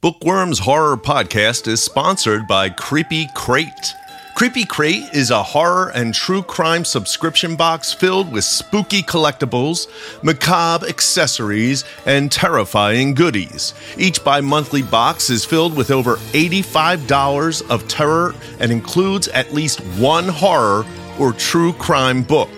Bookworms Horror Podcast is sponsored by Creepy Crate. Creepy Crate is a horror and true crime subscription box filled with spooky collectibles, macabre accessories, and terrifying goodies. Each bi monthly box is filled with over $85 of terror and includes at least one horror or true crime book.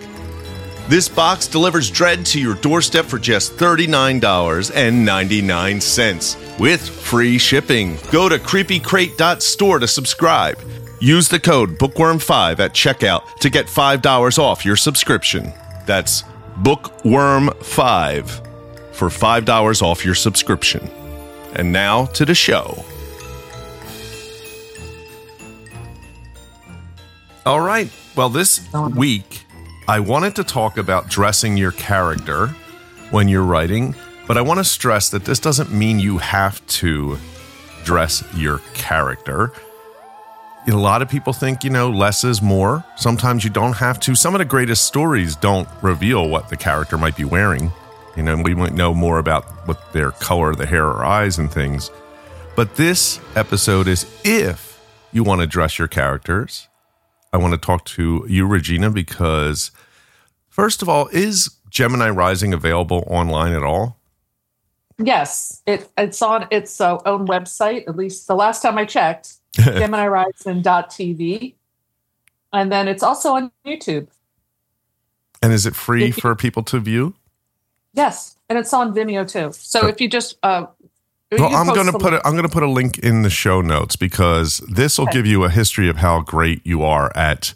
This box delivers Dread to your doorstep for just $39.99 with free shipping. Go to creepycrate.store to subscribe. Use the code Bookworm5 at checkout to get $5 off your subscription. That's Bookworm5 for $5 off your subscription. And now to the show. All right. Well, this oh. week I wanted to talk about dressing your character when you're writing, but I want to stress that this doesn't mean you have to dress your character. A lot of people think, you know, less is more. Sometimes you don't have to. Some of the greatest stories don't reveal what the character might be wearing. You know, we might know more about what their color, the hair, or eyes and things. But this episode is if you want to dress your characters. I want to talk to you, Regina, because first of all, is Gemini Rising available online at all? Yes, it, it's on its uh, own website. At least the last time I checked, GeminiRising.tv, and then it's also on YouTube. And is it free for people to view? Yes, and it's on Vimeo too. So if you just uh, well, I'm going to put a, I'm to put a link in the show notes because this will okay. give you a history of how great you are at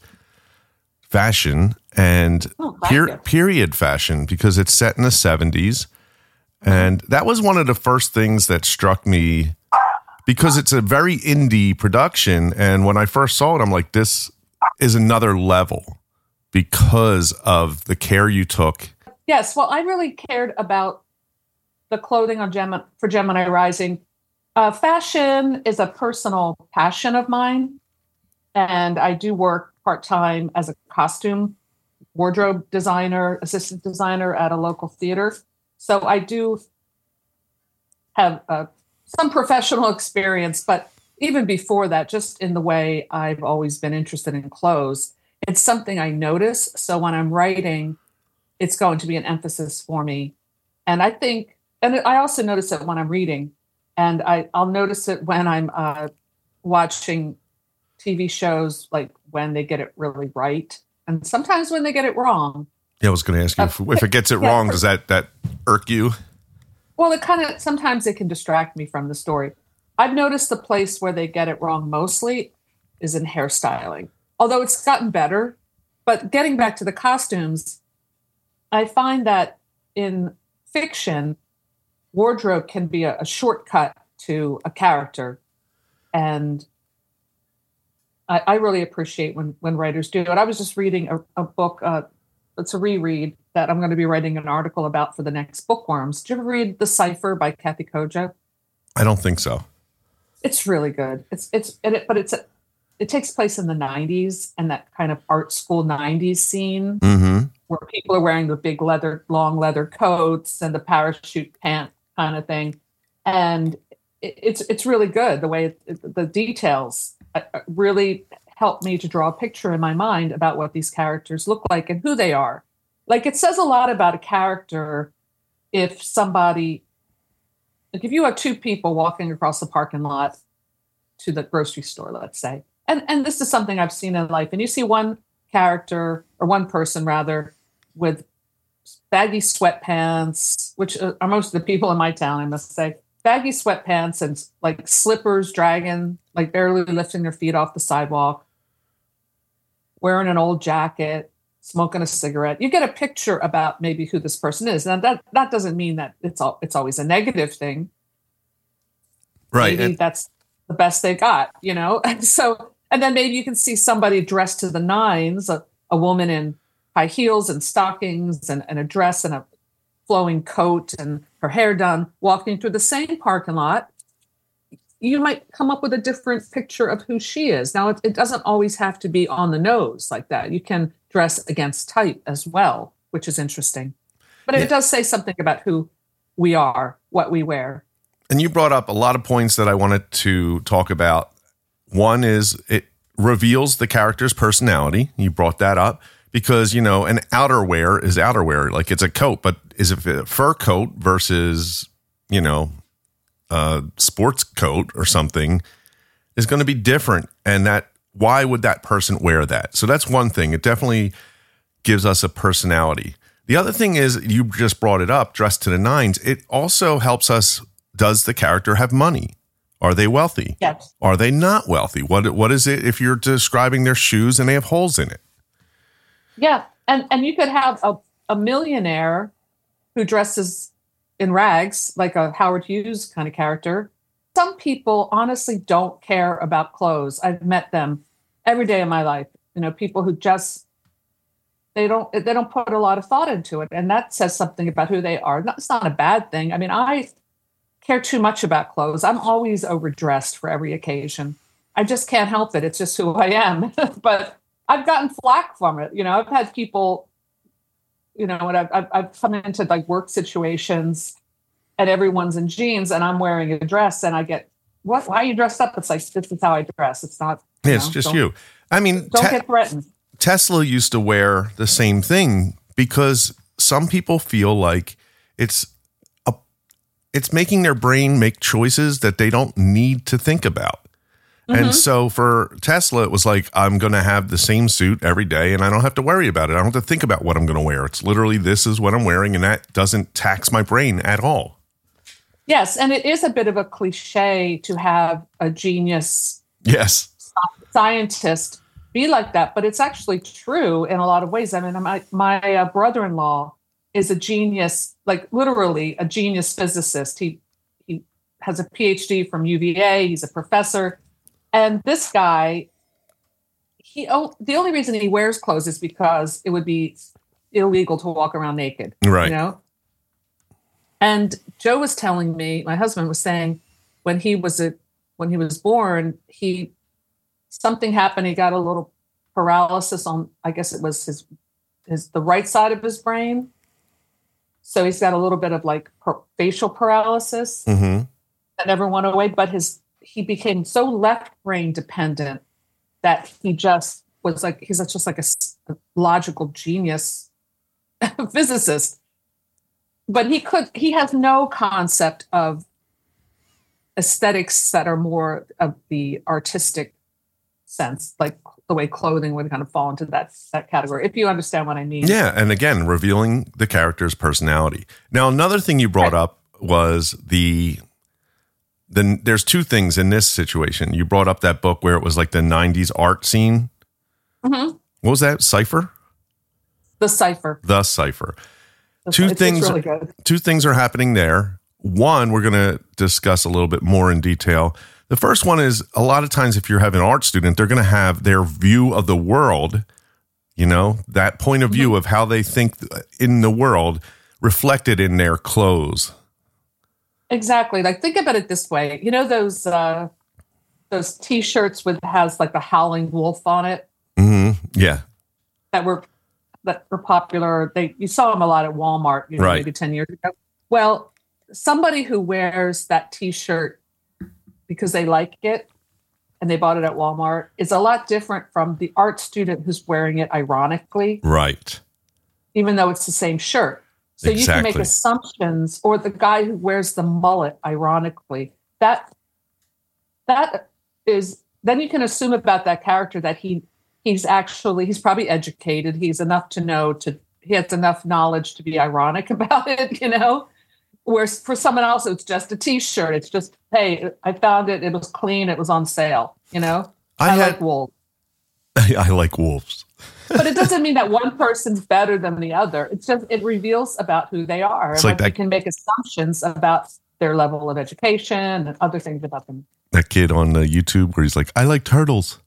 fashion and oh, per- period fashion because it's set in the 70s. And that was one of the first things that struck me because it's a very indie production. And when I first saw it, I'm like, this is another level because of the care you took. Yes. Well, I really cared about the clothing for Gemini Rising. Uh, fashion is a personal passion of mine. And I do work part time as a costume wardrobe designer, assistant designer at a local theater. So I do have uh, some professional experience, but even before that, just in the way I've always been interested in clothes, it's something I notice. So when I'm writing, it's going to be an emphasis for me. And I think, and I also notice it when I'm reading, and I, I'll notice it when I'm uh, watching TV shows, like when they get it really right and sometimes when they get it wrong. Yeah, I was going to ask you if, if, it gets it yeah, wrong, does that that irk you? Well, it kind of sometimes it can distract me from the story. I've noticed the place where they get it wrong mostly is in hairstyling, although it's gotten better. But getting back to the costumes, I find that in fiction, wardrobe can be a, a shortcut to a character, and I, I, really appreciate when when writers do it. I was just reading a, a book. Uh, it's a reread that I'm going to be writing an article about for the next Bookworms. Did you ever read The Cipher by Kathe Koja? I don't think so. It's really good. It's it's it, but it's a, it takes place in the 90s and that kind of art school 90s scene mm-hmm. where people are wearing the big leather long leather coats and the parachute pant kind of thing and it, it's it's really good the way it, the details uh, really help me to draw a picture in my mind about what these characters look like and who they are. Like it says a lot about a character if somebody, like if you have two people walking across the parking lot to the grocery store, let's say, and and this is something I've seen in life, and you see one character or one person rather with baggy sweatpants, which uh, are most of the people in my town, I must say, baggy sweatpants and like slippers dragging, like barely lifting their feet off the sidewalk, wearing an old jacket, smoking a cigarette. You get a picture about maybe who this person is. Now that that doesn't mean that it's all it's always a negative thing. Right. Maybe and- that's the best they got, you know? And so and then maybe you can see somebody dressed to the nines, a, a woman in high heels and stockings and, and a dress and a flowing coat and her hair done, walking through the same parking lot, you might come up with a different picture of who she is. Now, it, it doesn't always have to be on the nose like that. You can dress against type as well, which is interesting. But it does say something about who we are, what we wear. and you brought up a lot of points that I wanted to talk about. One is it reveals the character's personality. You brought that up because, you know, an outerwear is outerwear. Like it's a coat, but is it a fur coat versus, you know, a sports coat or something is going to be different. And that, why would that person wear that? So that's one thing. It definitely gives us a personality. The other thing is, you just brought it up, dressed to the nines. It also helps us. Does the character have money? Are they wealthy? Yes. Are they not wealthy? What What is it if you're describing their shoes and they have holes in it? Yeah, and and you could have a, a millionaire who dresses in rags like a Howard Hughes kind of character. Some people honestly don't care about clothes. I've met them every day of my life. You know, people who just they don't they don't put a lot of thought into it, and that says something about who they are. It's not a bad thing. I mean, I care too much about clothes. I'm always overdressed for every occasion. I just can't help it. It's just who I am. but I've gotten flack from it. You know, I've had people, you know, when I've, I've, I've come into like work situations and everyone's in jeans and I'm wearing a dress and I get, what? Why are you dressed up? It's like, this is how I dress. It's not. Yeah, it's know, just you. I mean, don't te- get threatened. Tesla used to wear the same thing because some people feel like it's a, it's making their brain make choices that they don't need to think about. Mm-hmm. And so for Tesla, it was like, I'm going to have the same suit every day and I don't have to worry about it. I don't have to think about what I'm going to wear. It's literally, this is what I'm wearing, and that doesn't tax my brain at all. Yes. And it is a bit of a cliche to have a genius yes scientist be like that, but it's actually true in a lot of ways. I mean, my, my uh, brother in law is a genius, like literally a genius physicist. He he has a PhD from UVA. He's a professor, and this guy, he oh, the only reason he wears clothes is because it would be illegal to walk around naked. Right. You know. And Joe was telling me, my husband was saying, when he was a when he was born, he something happened. He got a little paralysis on. I guess it was his his the right side of his brain so he's got a little bit of like per- facial paralysis mm-hmm. that never went away. But his he became so left brain dependent that he just was like he's just like a, logical genius physicist. But he could he has no concept of aesthetics that are more of the artistic sense, like the way clothing would kind of fall into that that category. If you understand what I mean. Yeah, and again, revealing the character's personality. Now, another thing you brought right. up was the then there's two things in this situation. You brought up that book where it was like the 90s art scene. Mm-hmm. What was that? Cipher? The Cipher. The Cipher. The, two things really two things are happening there. One, we're going to discuss a little bit more in detail the first one is a lot of times if you're having an art student, they're going to have their view of the world, you know, that point of view mm-hmm. of how they think in the world reflected in their clothes. Exactly. Like think about it this way. You know those uh those t-shirts with has like the howling wolf on it? Mm-hmm. Yeah. That were that were popular. They you saw them a lot at Walmart, you know, right. maybe 10 years ago. Well, somebody who wears that t-shirt because they like it and they bought it at Walmart is a lot different from the art student who's wearing it ironically. Right. Even though it's the same shirt. So exactly. you can make assumptions or the guy who wears the mullet ironically. That that is then you can assume about that character that he he's actually he's probably educated. He's enough to know to he has enough knowledge to be ironic about it, you know? Whereas for someone else, it's just a T-shirt. It's just, hey, I found it. It was clean. It was on sale. You know, I, I had, like wolves. I like wolves. But it doesn't mean that one person's better than the other. It's just it reveals about who they are. It's like that, you can make assumptions about their level of education and other things about them. That kid on the YouTube where he's like, "I like turtles."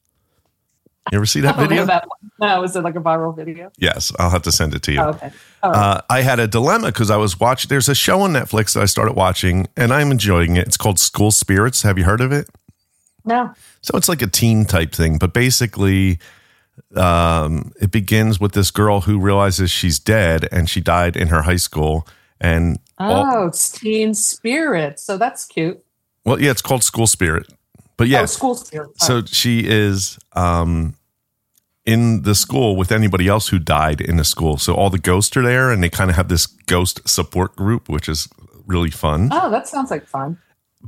You ever see that video? That no, is it like a viral video? Yes, I'll have to send it to you. Oh, okay. Uh, I had a dilemma because I was watching. There's a show on Netflix that I started watching, and I'm enjoying it. It's called School Spirits. Have you heard of it? No. So it's like a teen type thing, but basically, um, it begins with this girl who realizes she's dead and she died in her high school, And all- Oh, it's Teen Spirit. So that's cute. well, yeah, it's called School Spirit. But yeah, Oh, School Spirit. so she is um, in the school with anybody else who died in the school. So all the ghosts are there, and they kind of have this ghost support group, which is really fun. oh, that sounds like fun.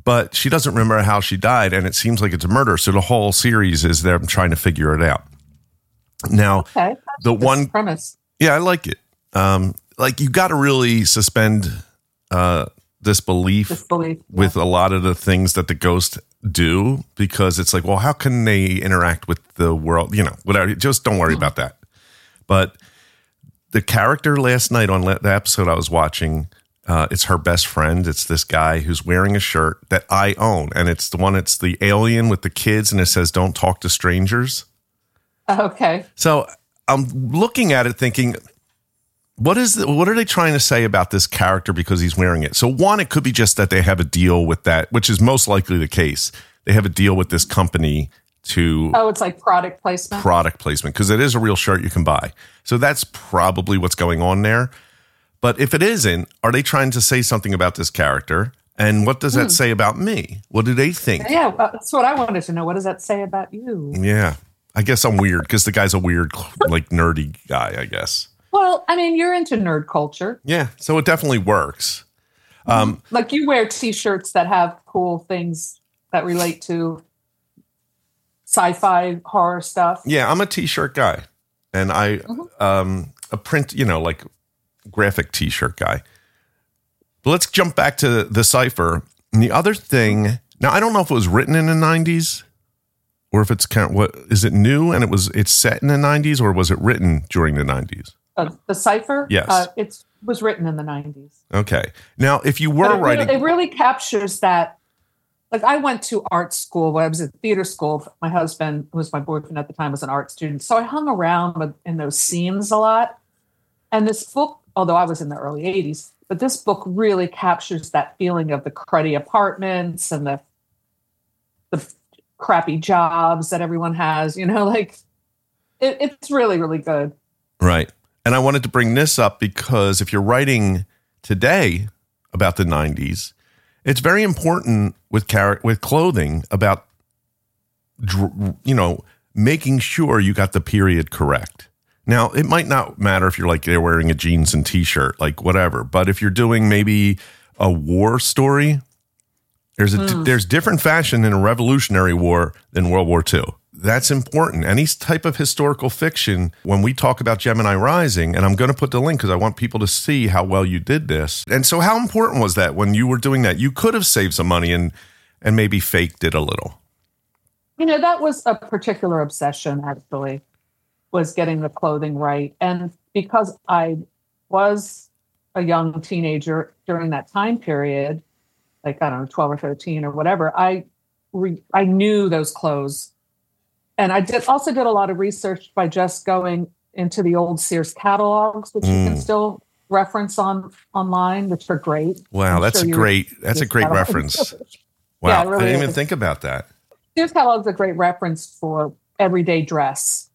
But she doesn't remember how she died, and it seems like it's a murder. So the whole series is them trying to figure it out. Now, Okay. the one premise. Yeah, I like it. Um, like you got to really suspend uh, disbelief Disbelief. with a lot of the things that the ghosts do because it's like, well, how can they interact with the world? You know, whatever. Just don't worry about that. But the character last night on the episode I was watching, uh, it's her best friend. It's this guy who's wearing a shirt that I own, and it's the one. It's the alien with the kids, and it says "Don't talk to strangers." Okay. So I'm looking at it thinking, what is the, what are they trying to say about this character because he's wearing it? So one, it could be just that they have a deal with that, which is most likely the case. They have a deal with this company to Oh, it's like product placement. product placement because it is a real shirt you can buy. So that's probably what's going on there. But if it isn't, are they trying to say something about this character? And what does that hmm. say about me? What do they think? yeah, well, that's what I wanted to know. What does that say about you? Yeah. I guess I'm weird because the guy's a weird, like nerdy guy, I guess. Well, I mean, you're into nerd culture. Yeah, so it definitely works. Um, Like you wear T-shirts that have cool things that relate to sci-fi horror stuff. yeah, I'm a t-shirt guy, and I Mhm. um a print, you know, like graphic t-shirt guy. But let's jump back to the cipher. And the other thing, now I don't know if it was written in the '90s or if it's kind of what is it new and it was it's set in the '90s or was it written during the '90s? Uh, the cipher. Yes. uh, it was written in the '90s. Okay, now if you were it, really, writing, it really captures that. Like I went to art school when I was at theater school. My husband, who was my boyfriend at the time, was an art student, so I hung around with, in those scenes a lot. And this book, although I was in the early '80s, but this book really captures that feeling of the cruddy apartments and the crappy jobs that everyone has. You know, like it, it's really, really good. Right. And I wanted to bring this up because if you're writing today about the 90s, it's very important with car- with clothing about you know, making sure you got the period correct. Now, it might not matter if you're like they're wearing a jeans and t-shirt, like whatever, but if you're doing maybe a war story, there's a Hmm. there's different fashion in a revolutionary war than World War II. That's important. Any type of historical fiction, when we talk about Gemini Rising, and I'm going to put the link because I want people to see how well you did this. And so, how important was that when you were doing that? You could have saved some money and and maybe faked it a little. You know, that was a particular obsession, actually, was getting the clothing right. And because I was a young teenager during that time period, like, I don't know, 12 or 13 or whatever, I, re- I knew those clothes. And I did also did a lot of research by just going into the old Sears catalogs, which you can Mm. still reference on online, which are great. Wow, I'm that's sure a great that's a great catalogs. reference. Yeah, Wow, it really I didn't even think about that. Sears catalog is a great reference for everyday dress,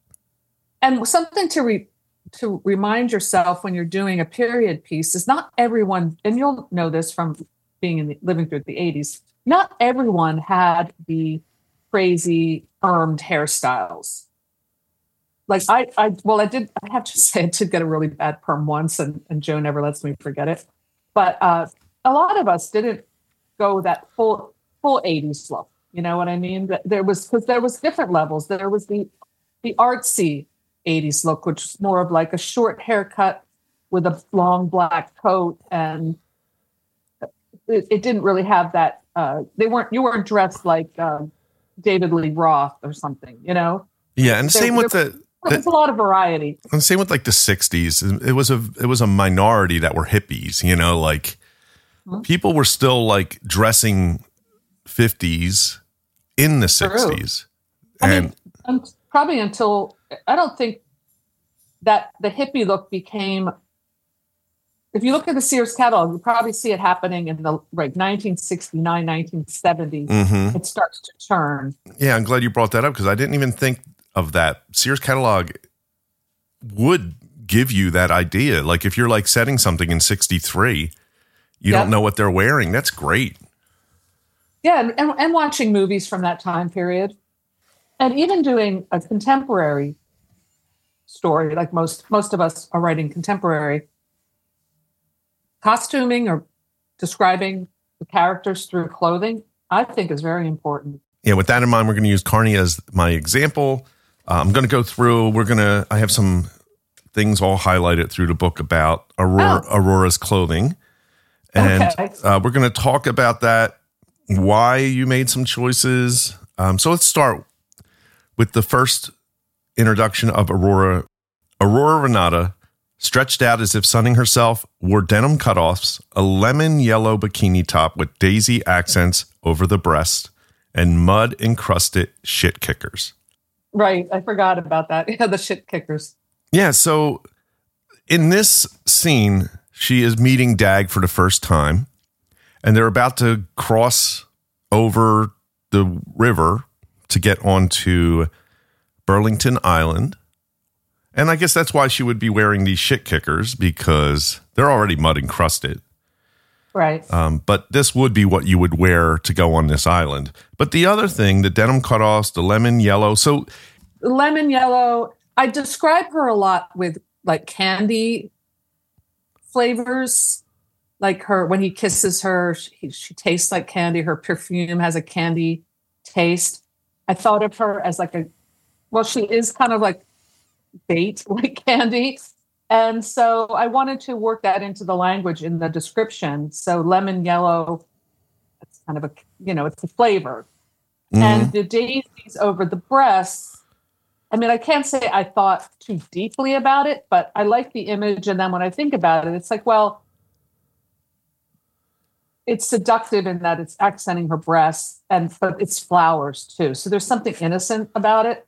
and something to re, to remind yourself when you're doing a period piece is not everyone, and you'll know this from being in the, living through the '80s. Not everyone had the crazy permed hairstyles. Like I, I well, I did. I have to say, I did get a really bad perm once, and, and Joe never lets me forget it. But uh, a lot of us didn't go that full full 80s look. You know what I mean? There was because there was different levels. There was the the artsy 80s look, which was more of like a short haircut with a long black coat, and it, it didn't really have that. Uh, they weren't you weren't dressed like um, David Lee Roth or something. You know, Yeah, and There- same with the there was a lot of variety. and same with like the 60s it was a it was a minority that were hippies you know like Hmm. people were still like dressing 50s in the 60s I and mean, probably until I don't think that the hippie look became. If you look at the Sears catalog, you probably see it happening in the like 1969, 1970. Mhm. It starts to turn. yeah i'm glad you brought that up because i didn't even think of that sears catalog would give you that idea like if you're like setting something in 63 you yep. don't know what they're wearing. That's great. Yeah, and, and watching movies from that time period, and even doing a contemporary story, like most most of us are writing contemporary costuming or describing the characters through clothing. I think is very important. Yeah, with that in mind, we're going to use Carni as my example. Uh, I'm going to go through. We're going to. I have some things all highlighted through the book about Aurora, oh. Aurora's clothing, and okay. uh, we're going to talk about that. Why you made some choices. Um, so let's start with the first introduction of Aurora. Aurora Renata, stretched out as if sunning herself, wore denim cutoffs, a lemon yellow bikini top with daisy accents over the breast, and mud encrusted shit kickers. Right. I forgot about that. Yeah, the shit kickers. Yeah. So in this scene, she is meeting Dag for the first time, and they're about to cross over the river to get onto Burlington Island. And I guess that's why she would be wearing these shit kickers because they're already mud encrusted. Right. Um, but this would be what you would wear to go on this island. But the other thing, the denim cutoffs, the lemon yellow. So, lemon yellow, I describe her a lot with like candy flavors. Like her, when he kisses her, she, she tastes like candy. Her perfume has a candy taste. I thought of her as like a, well, she is kind of like bait like candy and so I wanted to work that into the language in the description. So lemon yellow, it's kind of a, you know, it's a flavor. Mm-hmm. And the daisies over the breasts, I mean, I can't say I thought too deeply about it, but I like the image. And then when I think about it, it's like, well, it's seductive in that it's accenting her breasts and but it's flowers too. So there's something innocent about it.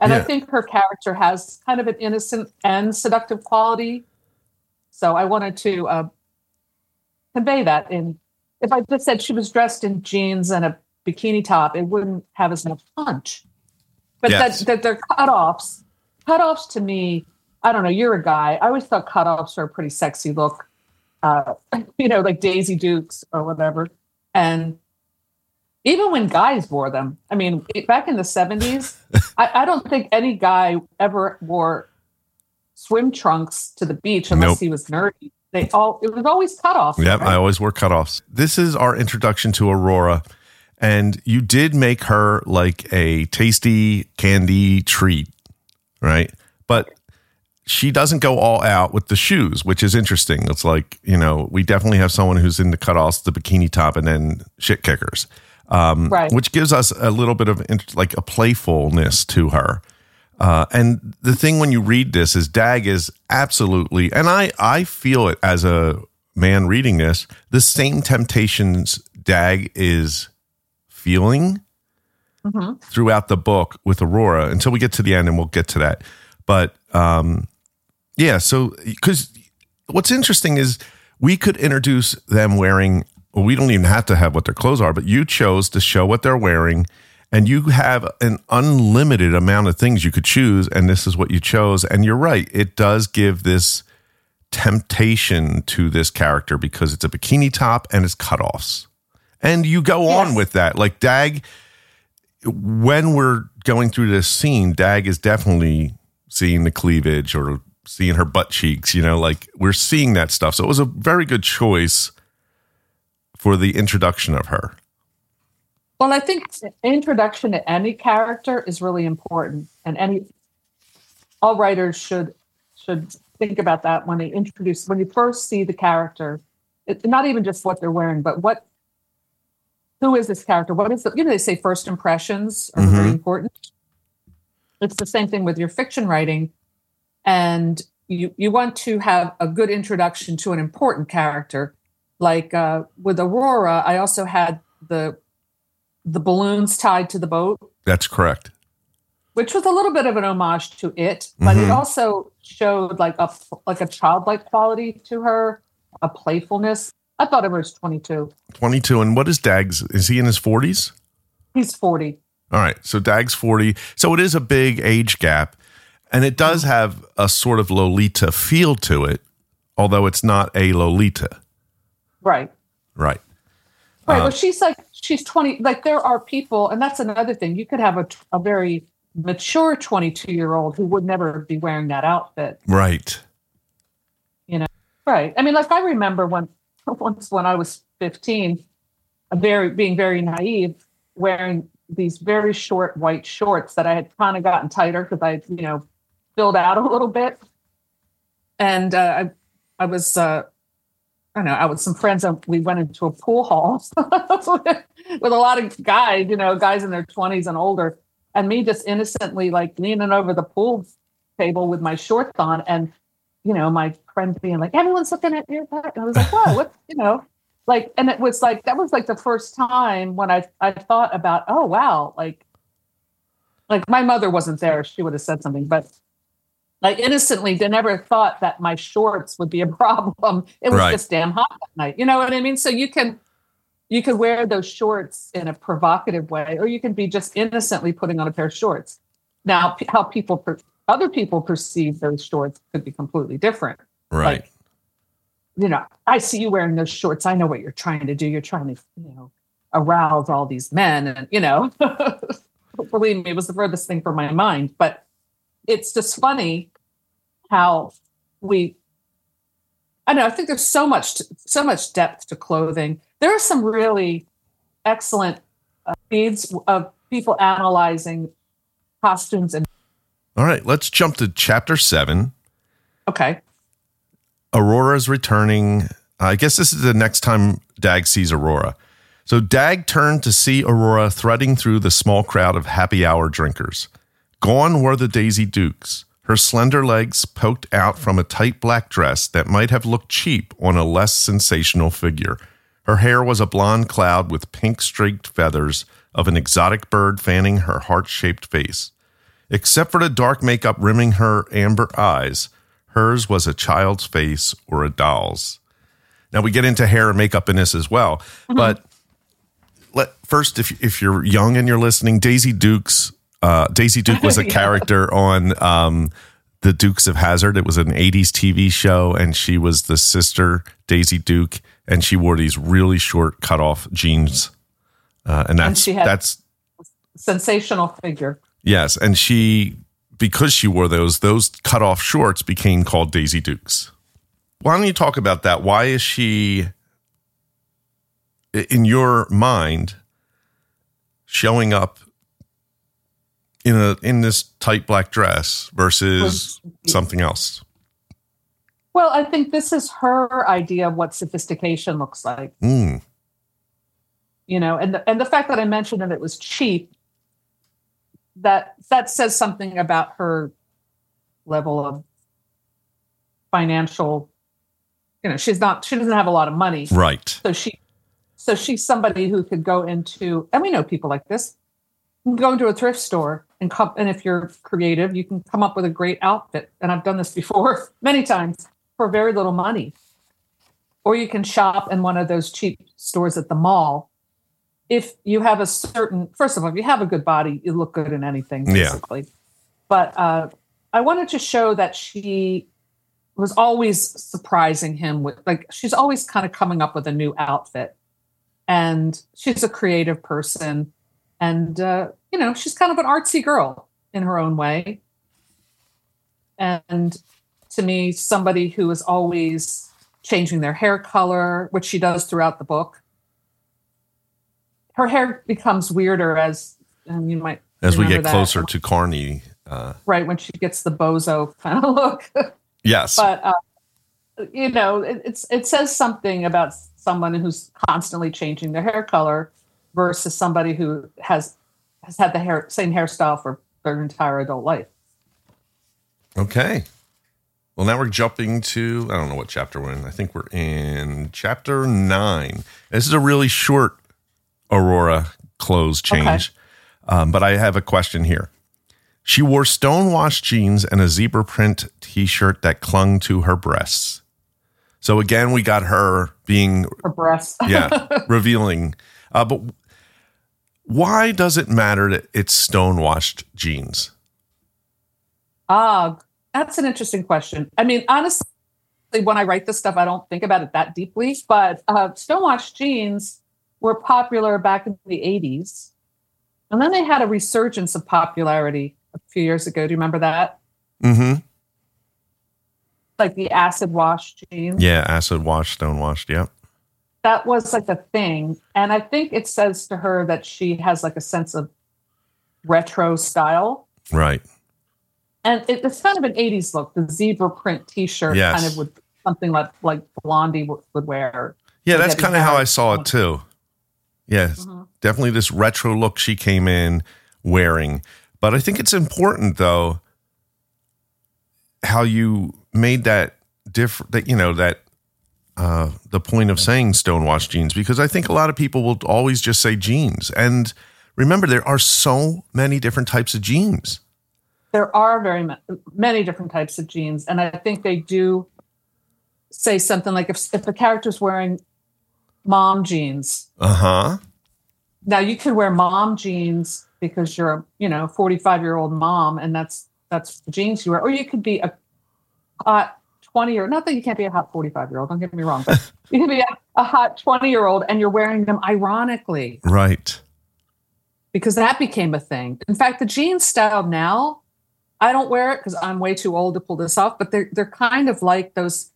And yeah. I think her character has kind of an innocent and seductive quality. So I wanted to uh, convey that. In if I just said she was dressed in jeans and a bikini top, it wouldn't have as much punch. But yes. that, that they're cutoffs. Cutoffs to me, I don't know. You're a guy. I always thought cutoffs are a pretty sexy look. Uh, you know, like Daisy Dukes or whatever. And even when guys wore them. I mean, back in the 70s, I, I, don't think any guy ever wore swim trunks to the beach unless nope. he was nerdy. They all it was always cutoffs. Yep, right? I always wore cutoffs. This is our introduction to Aurora. And you did make her like a tasty candy treat, right? But she doesn't go all out with the shoes, which is interesting. It's like, you know, we definitely have someone who's in the cutoffs, the bikini top, and then shit kickers um, right. which gives us a little bit of like a playfulness to her. Uh, and the thing when you read this is Dag is absolutely, and I I feel it as a man reading this, the same temptations Dag is feeling mm-hmm. throughout the book with Aurora until we get to the end, and we'll get to that. But um, yeah, so because what's interesting is we could introduce them wearing we don't even have to have what their clothes are, but you chose to show what they're wearing and you have an unlimited amount of things you could choose and this is what you chose. And you're right it does give this temptation to this character because it's a bikini top and it's cutoffs. And you go yes. on with that. Like dag when we're going through this scene dag is definitely seeing the cleavage or seeing her butt cheeks you know like we're seeing that stuff. So it was a very good choice for the introduction of her? Well, I think introduction to any character is really important, and any all writers should should think about that when they introduce when you first see the character. It, not even just what they're wearing, but what who is this character? What is the you know they say first impressions are mm-hmm. very important. It's the same thing with your fiction writing, and you you want to have a good introduction to an important character like uh, with Aurora, I also had the the balloons tied to the boat. That's correct. Which was a little bit of an homage to it, but mm-hmm. it also showed like a like a childlike quality to her, a playfulness. I thought it was 22. 22. And what is Dags? Is he in his 40s? He's 40. All right. So Dag's 40. So it is a big age gap. And it does mm-hmm. have a sort of Lolita feel to it, although it's not a Lolita. Right. Right. Right. Uh, well, she's like she's twenty. Like there are people, and that's another thing. You could have a a very mature twenty two year old who would never be wearing that outfit. Right. You know. Right. I mean, like I remember when once when I was fifteen, a very being very naive, wearing these very short white shorts that I had kind of gotten tighter because I, you know, filled out a little bit, and uh, I, I was, uh, I don't know, I was some friends and we went into a pool hall with a lot of guys, you know, guys in their twenties and older, and me just innocently like leaning over the pool table with my shorts on and you know, my friend being like, everyone's looking at your butt. And I was like, whoa, what, you know, like, and it was like, that was like the first time when I, I thought about, oh, wow, like, like my mother wasn't there. She would have said something, but like innocently, they never thought that my shorts would be a problem. It was Right. just damn hot that night. You know what I mean? So you can, you can wear those shorts in a provocative way, or you can be just innocently putting on a pair of shorts. Now, p- how people, per- other people perceive those shorts could be completely different. Right. Like, you know, I see you wearing those shorts. I know what you're trying to do. You're trying to, you know, arouse all these men. And, you know, believe me, it was the furthest thing from my mind. But it's just funny how we, I know, I think there's so much, so much depth to clothing. There are some really excellent uh, feeds of people analyzing costumes and, All right. Let's jump to chapter seven. okay. Aurora's returning. I guess this is the next time Dag sees Aurora. So Dag turned to see Aurora threading through the small crowd of happy hour drinkers. Gone were the Daisy Dukes. Her slender legs poked out from a tight black dress that might have looked cheap on a less sensational figure. Her hair was a blonde cloud with pink streaked feathers of an exotic bird fanning her heart shaped face. Except for the dark makeup rimming her amber eyes, hers was a child's face or a doll's. Now we get into hair and makeup in this as well, mm-hmm. but let first, if if you're young and you're listening, Daisy Dukes, uh, Daisy Duke was a Yeah. character on um, the Dukes of Hazzard. It was an '80s TV show, and she was the sister Daisy Duke, and she wore these really short cut off jeans, uh, and that's had- that's Sensational figure. Yes, and she because she wore those, those cut off shorts became called Daisy Dukes. Why don't you talk about that? Why is she in your mind showing up in a in this tight black dress versus something else? Well, I think this is her idea of what sophistication looks like, Mm, you know, and the, and the fact that I mentioned that it was cheap, that that says something about her level of financial. You know, she's not. She doesn't have a lot of money, right. so she, so she's somebody who could go into, and we know people like this. You can go into a thrift store and come, and if you're creative, you can come up with a great outfit. And I've done this before many times for very little money. Or you can shop in one of those cheap stores at the mall. If you have a certain, first of all, if you have a good body, you look good in anything, Yeah. basically. But uh, I wanted to show that she was always surprising him with, like, she's always kind of coming up with a new outfit. And she's a creative person. And, uh, you know, she's kind of an artsy girl in her own way. And to me, somebody who is always changing their hair color, which she does throughout the book. Her hair becomes weirder as, and you might As we get that, closer to Carni, uh, right when she gets the bozo kind of look. yes, but uh, you know, it, it's it says something about someone who's constantly changing their hair color versus somebody who has has had the hair same hairstyle for their entire adult life. Okay. Well, now we're jumping to, I don't know what chapter we're in. I think we're in chapter nine. This is a really short Aurora clothes change. Um, but I have a question here. She wore stonewashed jeans and a zebra print t shirt that clung to her breasts. So again, we got her being, Her breasts. yeah, revealing. Uh, but why does it matter that it's stonewashed jeans? Ah, that's an interesting question. I mean, honestly, when I write this stuff, I don't think about it that deeply. But uh, stonewashed jeans were popular back in the 80s. And then they had a resurgence of popularity a few years ago. Do you remember that? Mm-hmm. Like the acid wash jeans. Yeah, acid wash, stone washed. Yep. That was like a thing. And I think it says to her that she has like a sense of retro style. Right. And it, it's kind of an 80s look, the zebra print t shirt, Yes. kind of with something like, like Blondie would, would wear. Yeah, that's kind of how I saw it too. Yes, Mhm. definitely this retro look she came in wearing. But I think it's important though how you made that different that you know that uh the point of saying stonewashed jeans because I think a lot of people will always just say jeans. And remember there are so many different types of jeans. there are very many different types of jeans and i think they do say something like if, if the character's wearing mom jeans Uh-huh. now you can wear mom jeans because you're a you know 45 year old mom and that's that's the jeans you wear or you could be a hot 20 or not that you can't be a hot 45 year old don't get me wrong but you can be a, a hot 20 year old and you're wearing them ironically Right. because that became a thing. In fact, the jean style now, I don't wear it because I'm way too old to pull this off, but they're they're kind of like those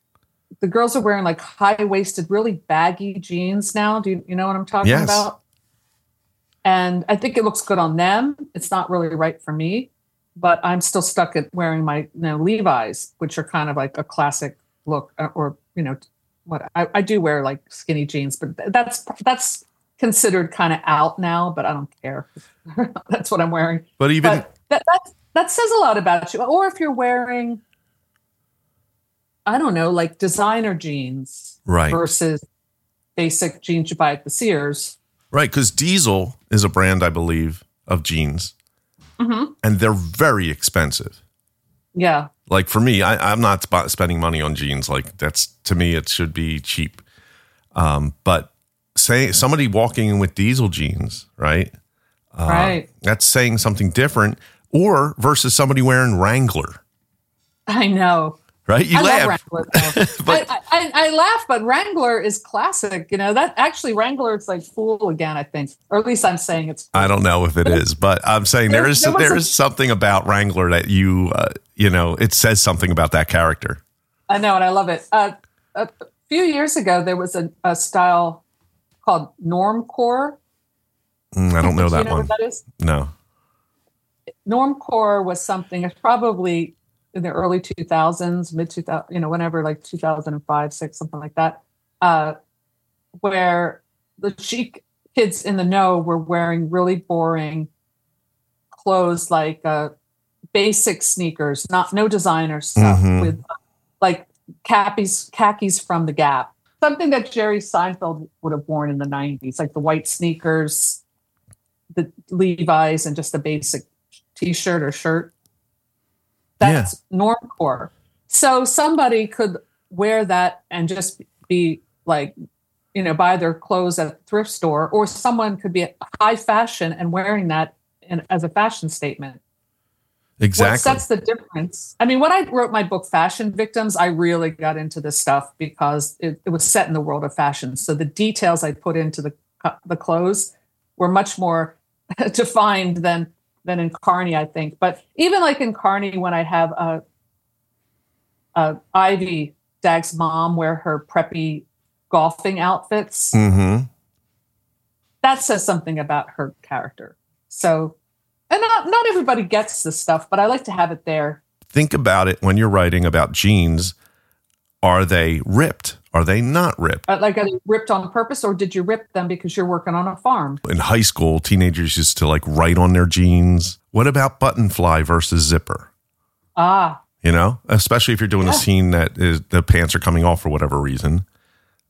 the girls are wearing like high waisted, really baggy jeans now. Do you, you know what I'm talking Yes. about? And I think it looks good on them. It's not really right for me, but I'm still stuck at wearing my you know, Levi's, which are kind of like a classic look, uh, or you know, what I, I do wear like skinny jeans, but that's that's considered kind of out now. But I don't care. that's what I'm wearing. But even But that, that that says a lot about you. Or if you're wearing, I don't know, like designer jeans right. versus basic jeans you buy at the Sears. Right, because Diesel is a brand, I believe, of jeans, Mm-hmm. and they're very expensive. Yeah, Like for me, I, I'm not sp- spending money on jeans. Like that's to me, it should be cheap. Um, but say somebody walking in with Diesel jeans, right? Uh, right. That's saying something different. Or versus somebody wearing Wrangler, I know. Right? You I laugh, love Wrangler. but I, I, I laugh, but Wrangler is classic. You know that actually Wrangler is like Fool again. I think, or at least I'm saying it's. I don't know if it is, but I'm saying there There- is there a- something about Wrangler that you uh, you know it says something about that character. I know, and I love it. Uh, a few years ago, there was a, a style called normcore. Mm, I don't know Do you that know one. what that is? No. normcore was something it's probably in the early 2000s mid 2000 you know whenever like 2005 6 something like that uh where the chic kids in the know were wearing really boring clothes like uh basic sneakers not no designer stuff Mhm. with like khakis khakis from the gap something that jerry seinfeld would have worn in the 90s like the white sneakers the levi's and just a basic t-shirt or shirt that's normcore so somebody could wear that and just be like you know buy their clothes at a thrift store or someone could be high fashion and wearing that in, as a fashion statement Exactly. what sets the difference? I mean, when I wrote my book, Fashion Victims, I really got into this stuff because it, it was set in the world of fashion. So the details I put into the the clothes were much more defined than than in Carni, I think. But even like in Carni, when I have a, a Ivy Dag's mom wear her preppy golfing outfits, mm-hmm. that says something about her character. So, and not not everybody gets this stuff, but I like to have it there. Think about it when you're writing about jeans. Are they ripped? Are they not ripped? Uh, Like, are they ripped on purpose, or did you rip them because you're working on a farm? In high school, teenagers used to like write on their jeans. What about button fly versus zipper? Ah, You know, especially if you're doing a scene that is the pants are coming off for whatever reason.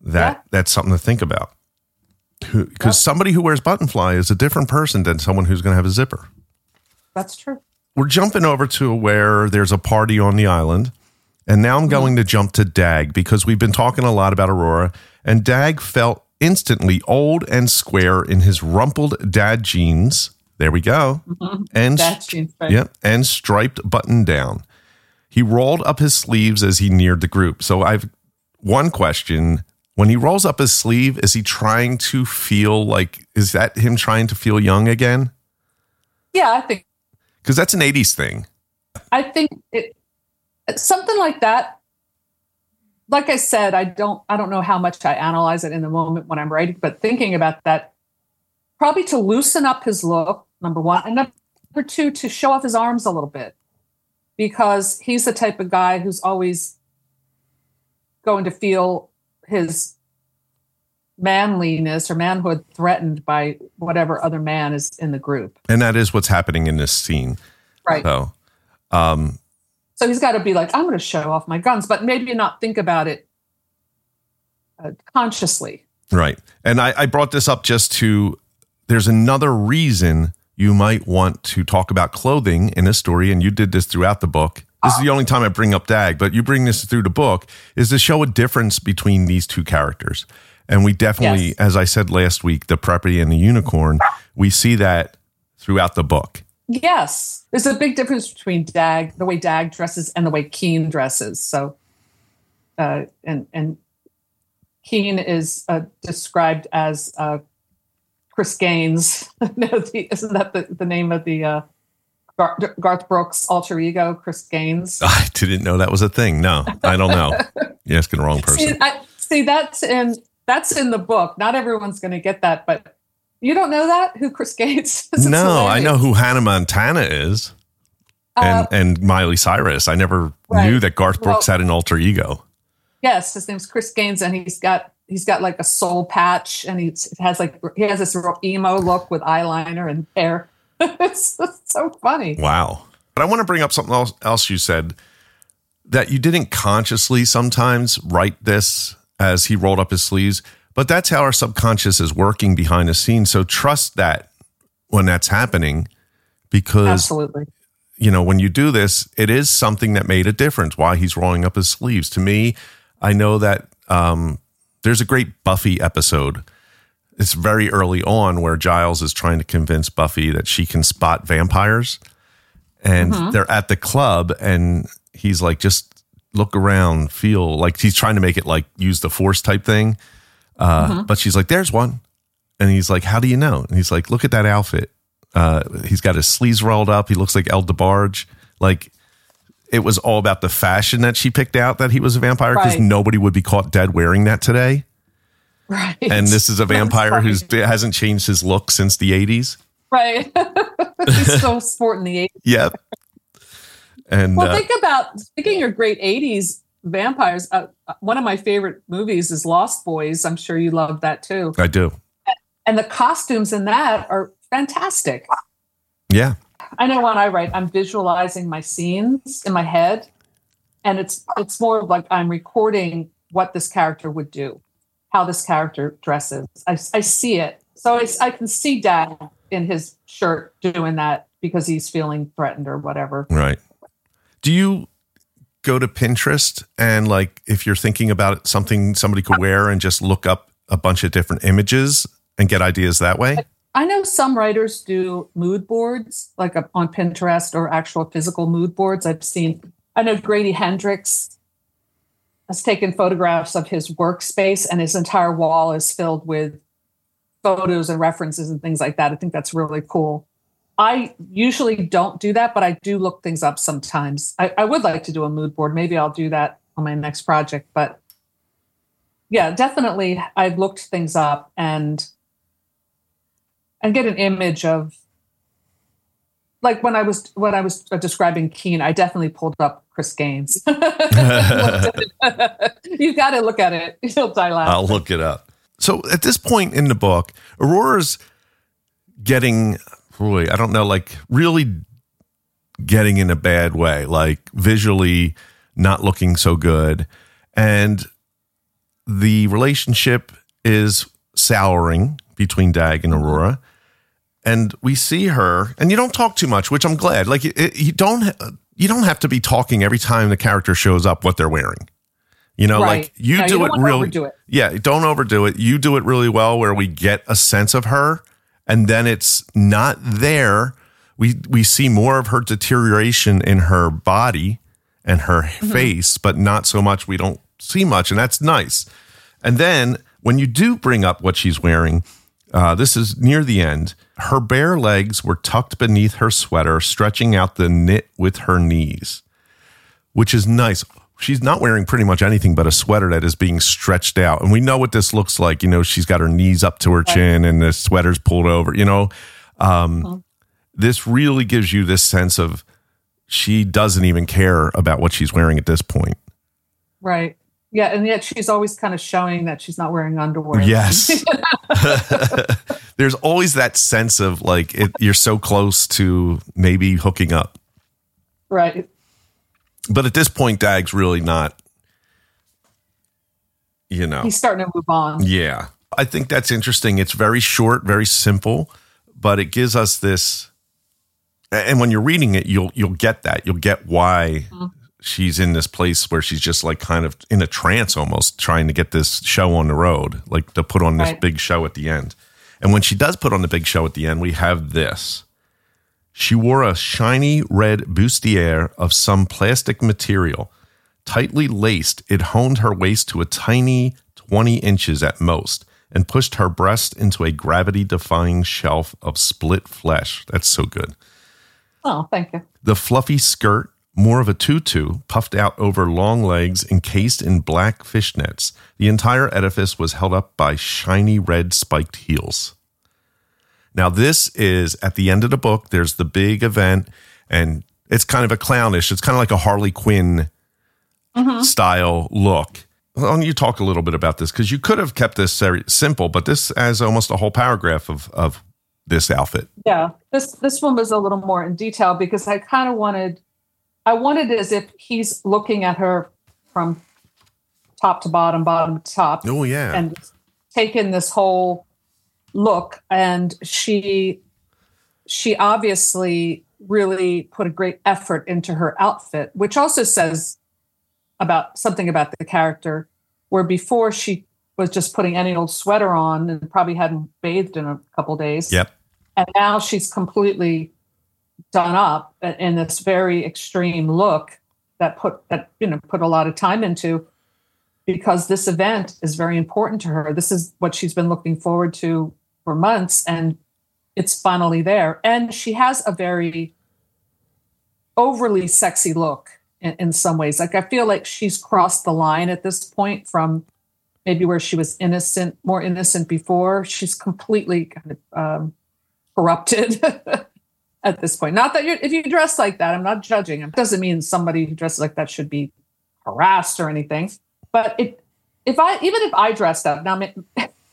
That Yeah. that's something to think about. Because somebody who wears button fly is a different person than someone who's going to have a zipper. that's true. we're jumping over to where there's a party on the island. And now I'm mm-hmm. going to jump to Dag because we've been talking a lot about Aurora. And Dag felt instantly old and square in his rumpled dad jeans. There we go. Mm-hmm. And That's jeans, right? Yep, and striped button down. He rolled up his sleeves as he neared the group. So I've one question when he rolls up his sleeve, is he trying to feel like, is that him trying to feel young again? Yeah, I think. Because that's an 80s thing. I think it, something like that. Like I said, I don't, I don't know how much I analyze it in the moment when I'm writing, but thinking about that, probably to loosen up his look, number one, and number two, to show off his arms a little bit, because he's the type of guy who's always going to feel his manliness or manhood threatened by whatever other man is in the group. And that is what's happening in this scene. Right. So, um, so he's got to be like, I'm going to show off my guns, but maybe not think about it uh, consciously. Right. And I, I brought this up just to, there's another reason you might want to talk about clothing in a story. And you did this throughout the book. This is the only time I bring up Dag, but you bring this through the book is to show a difference between these two characters. And we definitely, Yes. as I said last week, the preppy and the unicorn, we see that throughout the book. Yes, there's a big difference between Dag, the way Dag dresses, and the way Keen dresses. So, uh, and and Keen is uh, described as uh, Chris Gaines. isn't that the, the name of the uh, Garth Brooks alter ego, Chris Gaines? I didn't know that was a thing. No, I don't know. You're asking the wrong person. See, I, see, that's in that's in the book. Not everyone's going to get that, but you don't know that who Chris Gaines is? It's No, I know who Hannah Montana is Uh, and, and Miley Cyrus. I never Right. knew that Garth Brooks Well- had an alter ego. Yes, his name's Chris Gaines, and he's got he's got like a soul patch, and he's, it has like he has this real emo look with eyeliner and hair. it's, it's so funny. Wow. But I want to bring up something else, else you said that you didn't consciously sometimes write this as he rolled up his sleeves, but that's how our subconscious is working behind the scenes. So trust that when that's happening because Absolutely. you know, when you do this, it is something that made a difference. Why he's rolling up his sleeves. To me, I know that um, there's a great Buffy episode. It's very early on where Giles is trying to convince Buffy that she can spot vampires, and they're at the club, and he's like, just look around, feel like he's trying to make it like use the force type thing. Uh, But she's like, there's one. And he's like, how do you know? And he's like, look at that outfit. Uh, he's got his sleeves rolled up. He looks like El DeBarge. Like it was all about the fashion that she picked out that he was a vampire because Right. nobody would be caught dead wearing that today. Right. And this is a vampire who's hasn't changed his look since the 80s. right. he's still sporting the 80s. Yep. And Well, uh, think about speaking of great 80s vampires. Uh, one of my favorite movies is Lost Boys. I'm sure you love that too. I do. And the costumes in that are fantastic. Yeah. I know when I write, I'm visualizing my scenes in my head, and it's it's more of like I'm recording what this character would do, how this character dresses. I, I see it, so I, I can see Dag in his shirt doing that because he's feeling threatened or whatever. Right. Do you go to Pinterest and like if you're thinking about something somebody could wear and just look up a bunch of different images and get ideas that way? I know some writers do mood boards, like on Pinterest or actual physical mood boards. I've seen. I know Grady Hendrix has taken photographs of his workspace, and his entire wall is filled with photos and references and things like that. I think that's really cool. I usually don't do that, but I do look things up sometimes. I, I would like to do a mood board. Maybe I'll do that on my next project. But yeah, definitely, I've looked things up and and get an image of like when I was when I was describing Keen, I definitely pulled up Chris Gaines. You've got to look at it; you'll die laughing. I'll look it up. So at this point in the book, Aurora's getting, boy, I don't know, like really getting in a bad way, like visually not looking so good. And the relationship is souring between Dag and Aurora. And we see her, and you don't talk too much, which I'm glad. Like it, you don't, you don't have to be talking every time the character shows up what they're wearing. You know, Right. like you No, you do don't it really. it. Yeah, don't overdo it. You do it really well, where we get a sense of her, and then it's not there. We we see more of her deterioration in her body and her Mm-hmm. face, but not so much. We don't see much, and that's nice. And then when you do bring up what she's wearing, uh, this is near the end. Her bare legs were tucked beneath her sweater, stretching out the knit with her knees, which is nice. She's not wearing pretty much anything but a sweater that is being stretched out. And we know what this looks like. You know, she's got her knees up to her chin and the sweater's pulled over. You know, um, this really gives you this sense of she doesn't even care about what she's wearing at this point. Right. Yeah, and yet she's always kind of showing that she's not wearing underwear. Yes. There's always that sense of like it, you're so close to maybe hooking up. Right. But at this point, Dag's really not, you know. He's starting to move on. Yeah. I think that's interesting. It's very short, very simple, but it gives us this and when you're reading it, you'll you'll get that. You'll get why mm-hmm she's in this place where she's just like kind of in a trance almost trying to get this show on the road, like to put on this right. big show at the end. And when she does put on the big show at the end, we have this. She wore a shiny red bustier of some plastic material. Tightly laced, it honed her waist to a tiny 20 inches at most and pushed her breast into a gravity defying shelf of split flesh. That's so good. Oh, thank you. The fluffy skirt more of a tutu, puffed out over long legs encased in black fishnets. The entire edifice was held up by shiny red spiked heels. Now, this is at the end of the book. There's the big event, and it's kind of a clownish. It's kind of like a Harley Quinn mm-hmm. style look. Well, you talk a little bit about this because you could have kept this simple, but this has almost a whole paragraph of of this outfit. Yeah, this this one was a little more in detail because I kind of wanted I wanted as if he's looking at her from top to bottom, bottom to top. Oh yeah, and taking this whole look, and she she obviously really put a great effort into her outfit, which also says about something about the character. Where before she was just putting any old sweater on and probably hadn't bathed in a couple days. Yep. And now she's completely done up in this very extreme look that put that you know put a lot of time into because this event is very important to her. This is what she's been looking forward to for months and it's finally there. And she has a very overly sexy look in, in some ways. Like I feel like she's crossed the line at this point from maybe where she was innocent, more innocent before. She's completely kind of um, corrupted at this point. Not that you if you dress like that, I'm not judging. It doesn't mean somebody who dresses like that should be harassed or anything. But it, if I even if I dressed up now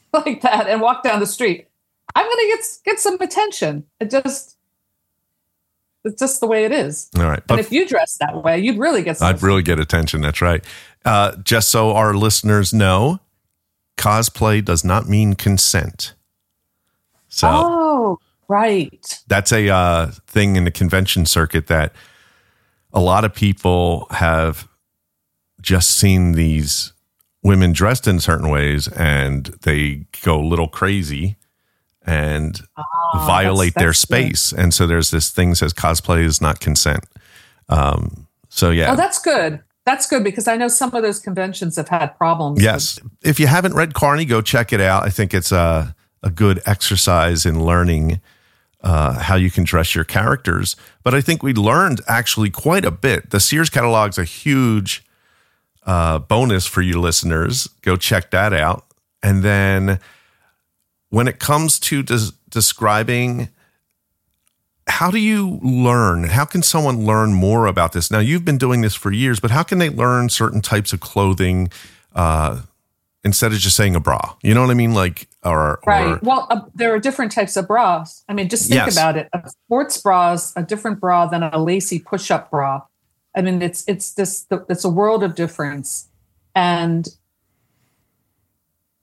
like that and walk down the street, I'm going to get get some attention. It just it's just the way it is. All right. But and if you dress that way, you'd really get. I'd really get attention. That's right. Uh, just so our listeners know, cosplay does not mean consent. So. Oh, Right. That's a uh, thing in the convention circuit that a lot of people have just seen these women dressed in certain ways and they go a little crazy and oh, violate that's, that's their space. Good. And so there's this thing that says cosplay is not consent. Um, so yeah. Oh, that's good. That's good because I know some of those conventions have had problems. Yes. With- if you haven't read Carni, go check it out. I think it's a, a good exercise in learning uh, how you can dress your characters. But I think we learned actually quite a bit. The Sears catalog's a huge uh, bonus for you listeners. Go check that out. And then when it comes to des- describing, how do you learn? How can someone learn more about this? Now, you've been doing this for years, but how can they learn certain types of clothing? Uh, instead of just saying a bra. You know what I mean? Like, or right. Or, well, uh, there are different types of bras. I mean, just think yes. about it. A sports bra is a different bra than a lacy push-up bra. I mean, it's it's this it's a world of difference, and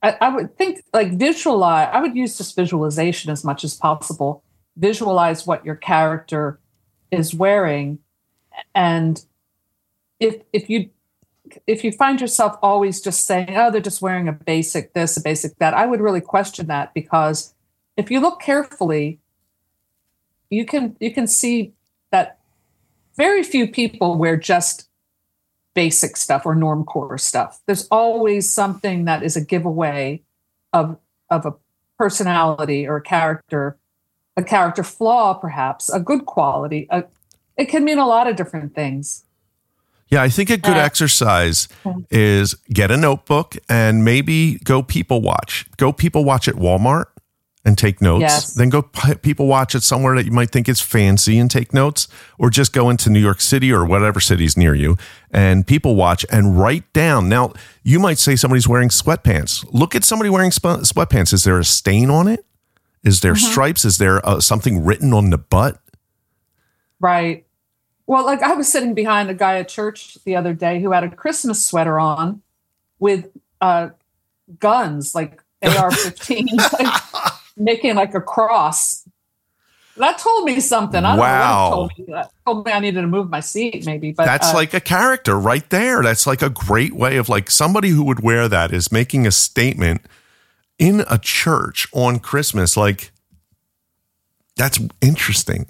I, I would think like visualize. I would use this visualization as much as possible. Visualize what your character is wearing, and if if you if you find yourself always just saying, oh, they're just wearing a basic this, a basic that, I would really question that because if you look carefully, you can you can see very few people wear just basic stuff or norm core stuff. There's always something that is a giveaway of of a personality or a character, a character flaw, perhaps a good quality. A, it can mean a lot of different things. Yeah, I think a good uh, exercise is get a notebook and maybe go people watch. Go people watch at Walmart and take notes. Yes. Then go p- people watch it somewhere that you might think is fancy and take notes, or just go into New York City or whatever city's near you and people watch and write down. Now, you might say somebody's wearing sweatpants. Look at somebody wearing sp- sweatpants. Is there a stain on it? Is there mm-hmm. stripes? Is there uh, something written on the butt? Right. Well, like I was sitting behind a guy at church the other day who had a Christmas sweater on with uh, guns, like AR 15. Making like a cross. That told me something. I wow. told me. That told me I needed to move my seat, maybe. But that's uh, like a character right there. That's like a great way of like somebody who would wear that is making a statement in a church on Christmas. Like that's interesting.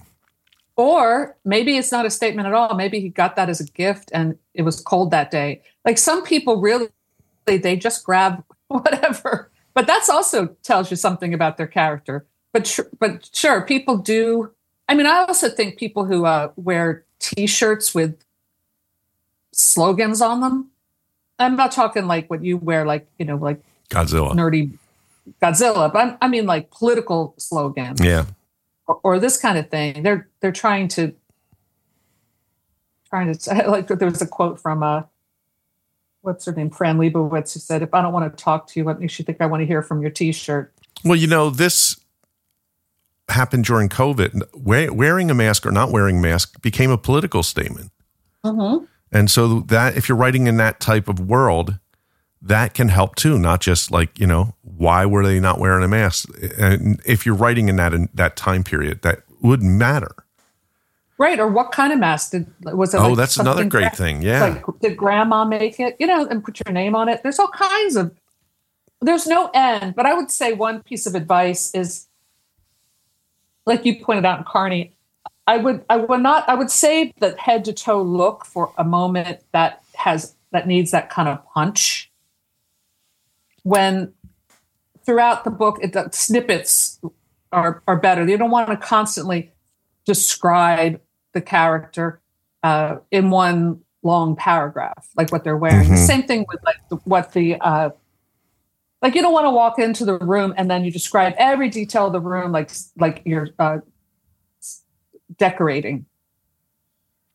Or maybe it's not a statement at all. Maybe he got that as a gift and it was cold that day. Like some people really, they just grab whatever but that's also tells you something about their character. But but sure, people do. I mean, I also think people who uh, wear T-shirts with slogans on them. I'm not talking like what you wear, like you know, like Godzilla, nerdy Godzilla. But I'm, i mean, like political slogans. Yeah. Or, or, this kind of thing. They're they're trying to trying to like there was a quote from uh what's her name, Fran Lebowitz, who said, "If I don't want to talk to you, what makes you think I want to hear from your T-shirt?" Well, you know this happened during COVID. wearing a mask or not wearing a mask became a political statement. Mm-hmm. And so that if you're writing in that type of world, that can help too. Not just like you know why were they not wearing a mask? And if you're writing in that in that time period, that would matter. Right. Or what kind of mask did was it? Oh, like that's another great gra- thing. Yeah. Like did grandma make it? You know, and put your name on it. There's all kinds of there's no end. But I would say one piece of advice is like you pointed out in Carni, I would I would not I would say that head to toe look for a moment that has that needs that kind of punch. When throughout the book, it, the snippets are are better. You don't want to constantly describe the character uh, in one long paragraph, like what they're wearing. Mm-hmm. The same thing with like the, what the uh, like you don't want to walk into the room and then you describe every detail of the room, like like you're uh, decorating.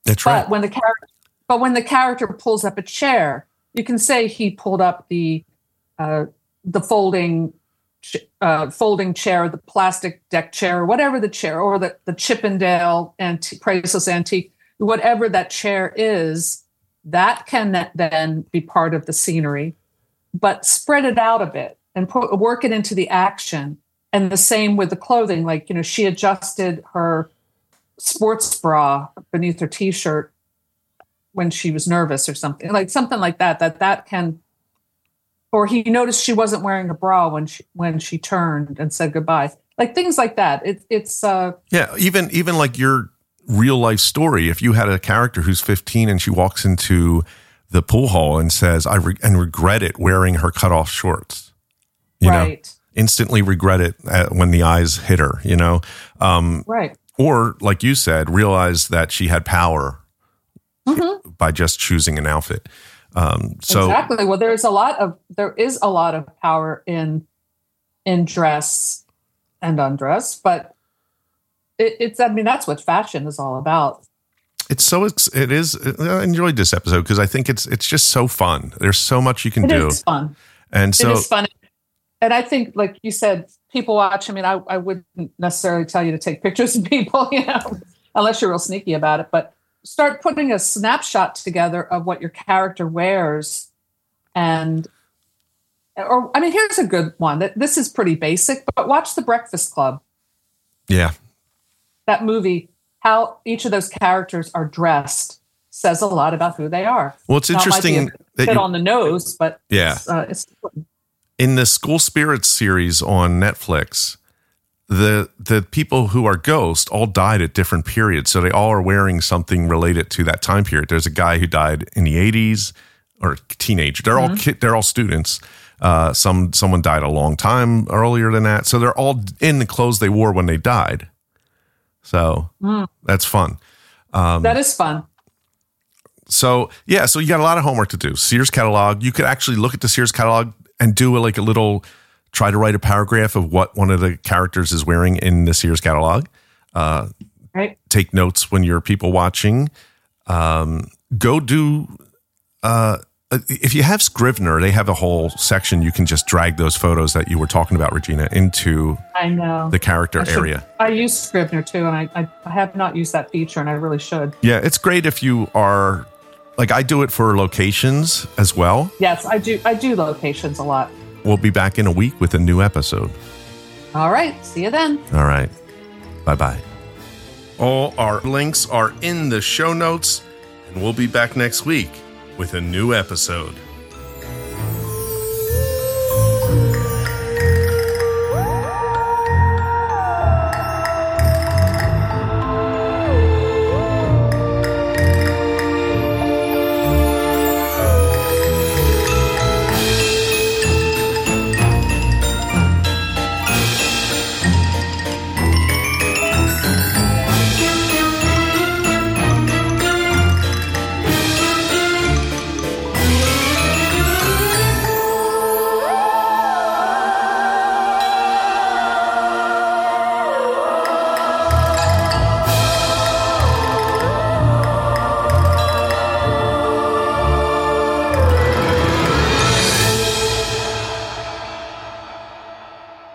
That's right. But when the character, but when the character pulls up a chair, you can say he pulled up the uh, the folding uh, folding chair, the plastic deck chair, whatever the chair, or the, the Chippendale antique, priceless antique, whatever that chair is, that can then be part of the scenery, but spread it out a bit and put, work it into the action. And the same with the clothing. Like, you know, she adjusted her sports bra beneath her t-shirt when she was nervous or something like something like that, that that can or he noticed she wasn't wearing a bra when she when she turned and said goodbye. Like things like that. It, it's uh yeah even even like your real life story if you had a character who's 15 and she walks into the pool hall and says i re- and regret it wearing her cut off shorts you right. know instantly regret it when the eyes hit her you know? Um right. or like you said realize that she had power mm-hmm. by just choosing an outfit um, so exactly. Well, there's a lot of there is a lot of power in in dress and undress, but it, it's I mean that's what fashion is all about. It's so it's, it is. I enjoyed this episode because I think it's it's just so fun. There's so much you can it do. It's fun, and so it is fun. And I think, like you said, people watch. I mean, I, I wouldn't necessarily tell you to take pictures of people, you know, unless you're real sneaky about it. But start putting a snapshot together of what your character wears and or I mean here's a good one. That this is pretty basic but watch the breakfast club. Yeah. That movie how each of those characters are dressed says a lot about who they are. Well it's now, interesting it that you, on the nose but yeah. it's, uh, it's in the school spirits series on netflix the the people who are ghosts all died at different periods, so they all are wearing something related to that time period. There's a guy who died in the 80s or teenage. They're all mm-hmm. ki- they're all students. Uh, some someone died a long time earlier than that, so they're all in the clothes they wore when they died. So hmm. that's fun. Um, that is fun. So yeah, so you got a lot of homework to do. Sears catalog. You could actually look at the Sears catalog and do a, like a little try to write a paragraph of what one of the characters is wearing in this year's catalog. Uh, Right. take notes when you're people watching. Um, go do. Uh, if you have Scrivener, they have a whole section you can just drag those photos that you were talking about, Regina, into I know. the character I should- area. I use Scrivener too, and I, I, I have not used that feature, and I really should. Yeah, it's great if you are like I do it for locations as well. Yes, I do. I do locations a lot. We'll be back in a week with a new episode. All right. See you then. All right. Bye bye. All our links are in the show notes, and we'll be back next week with a new episode.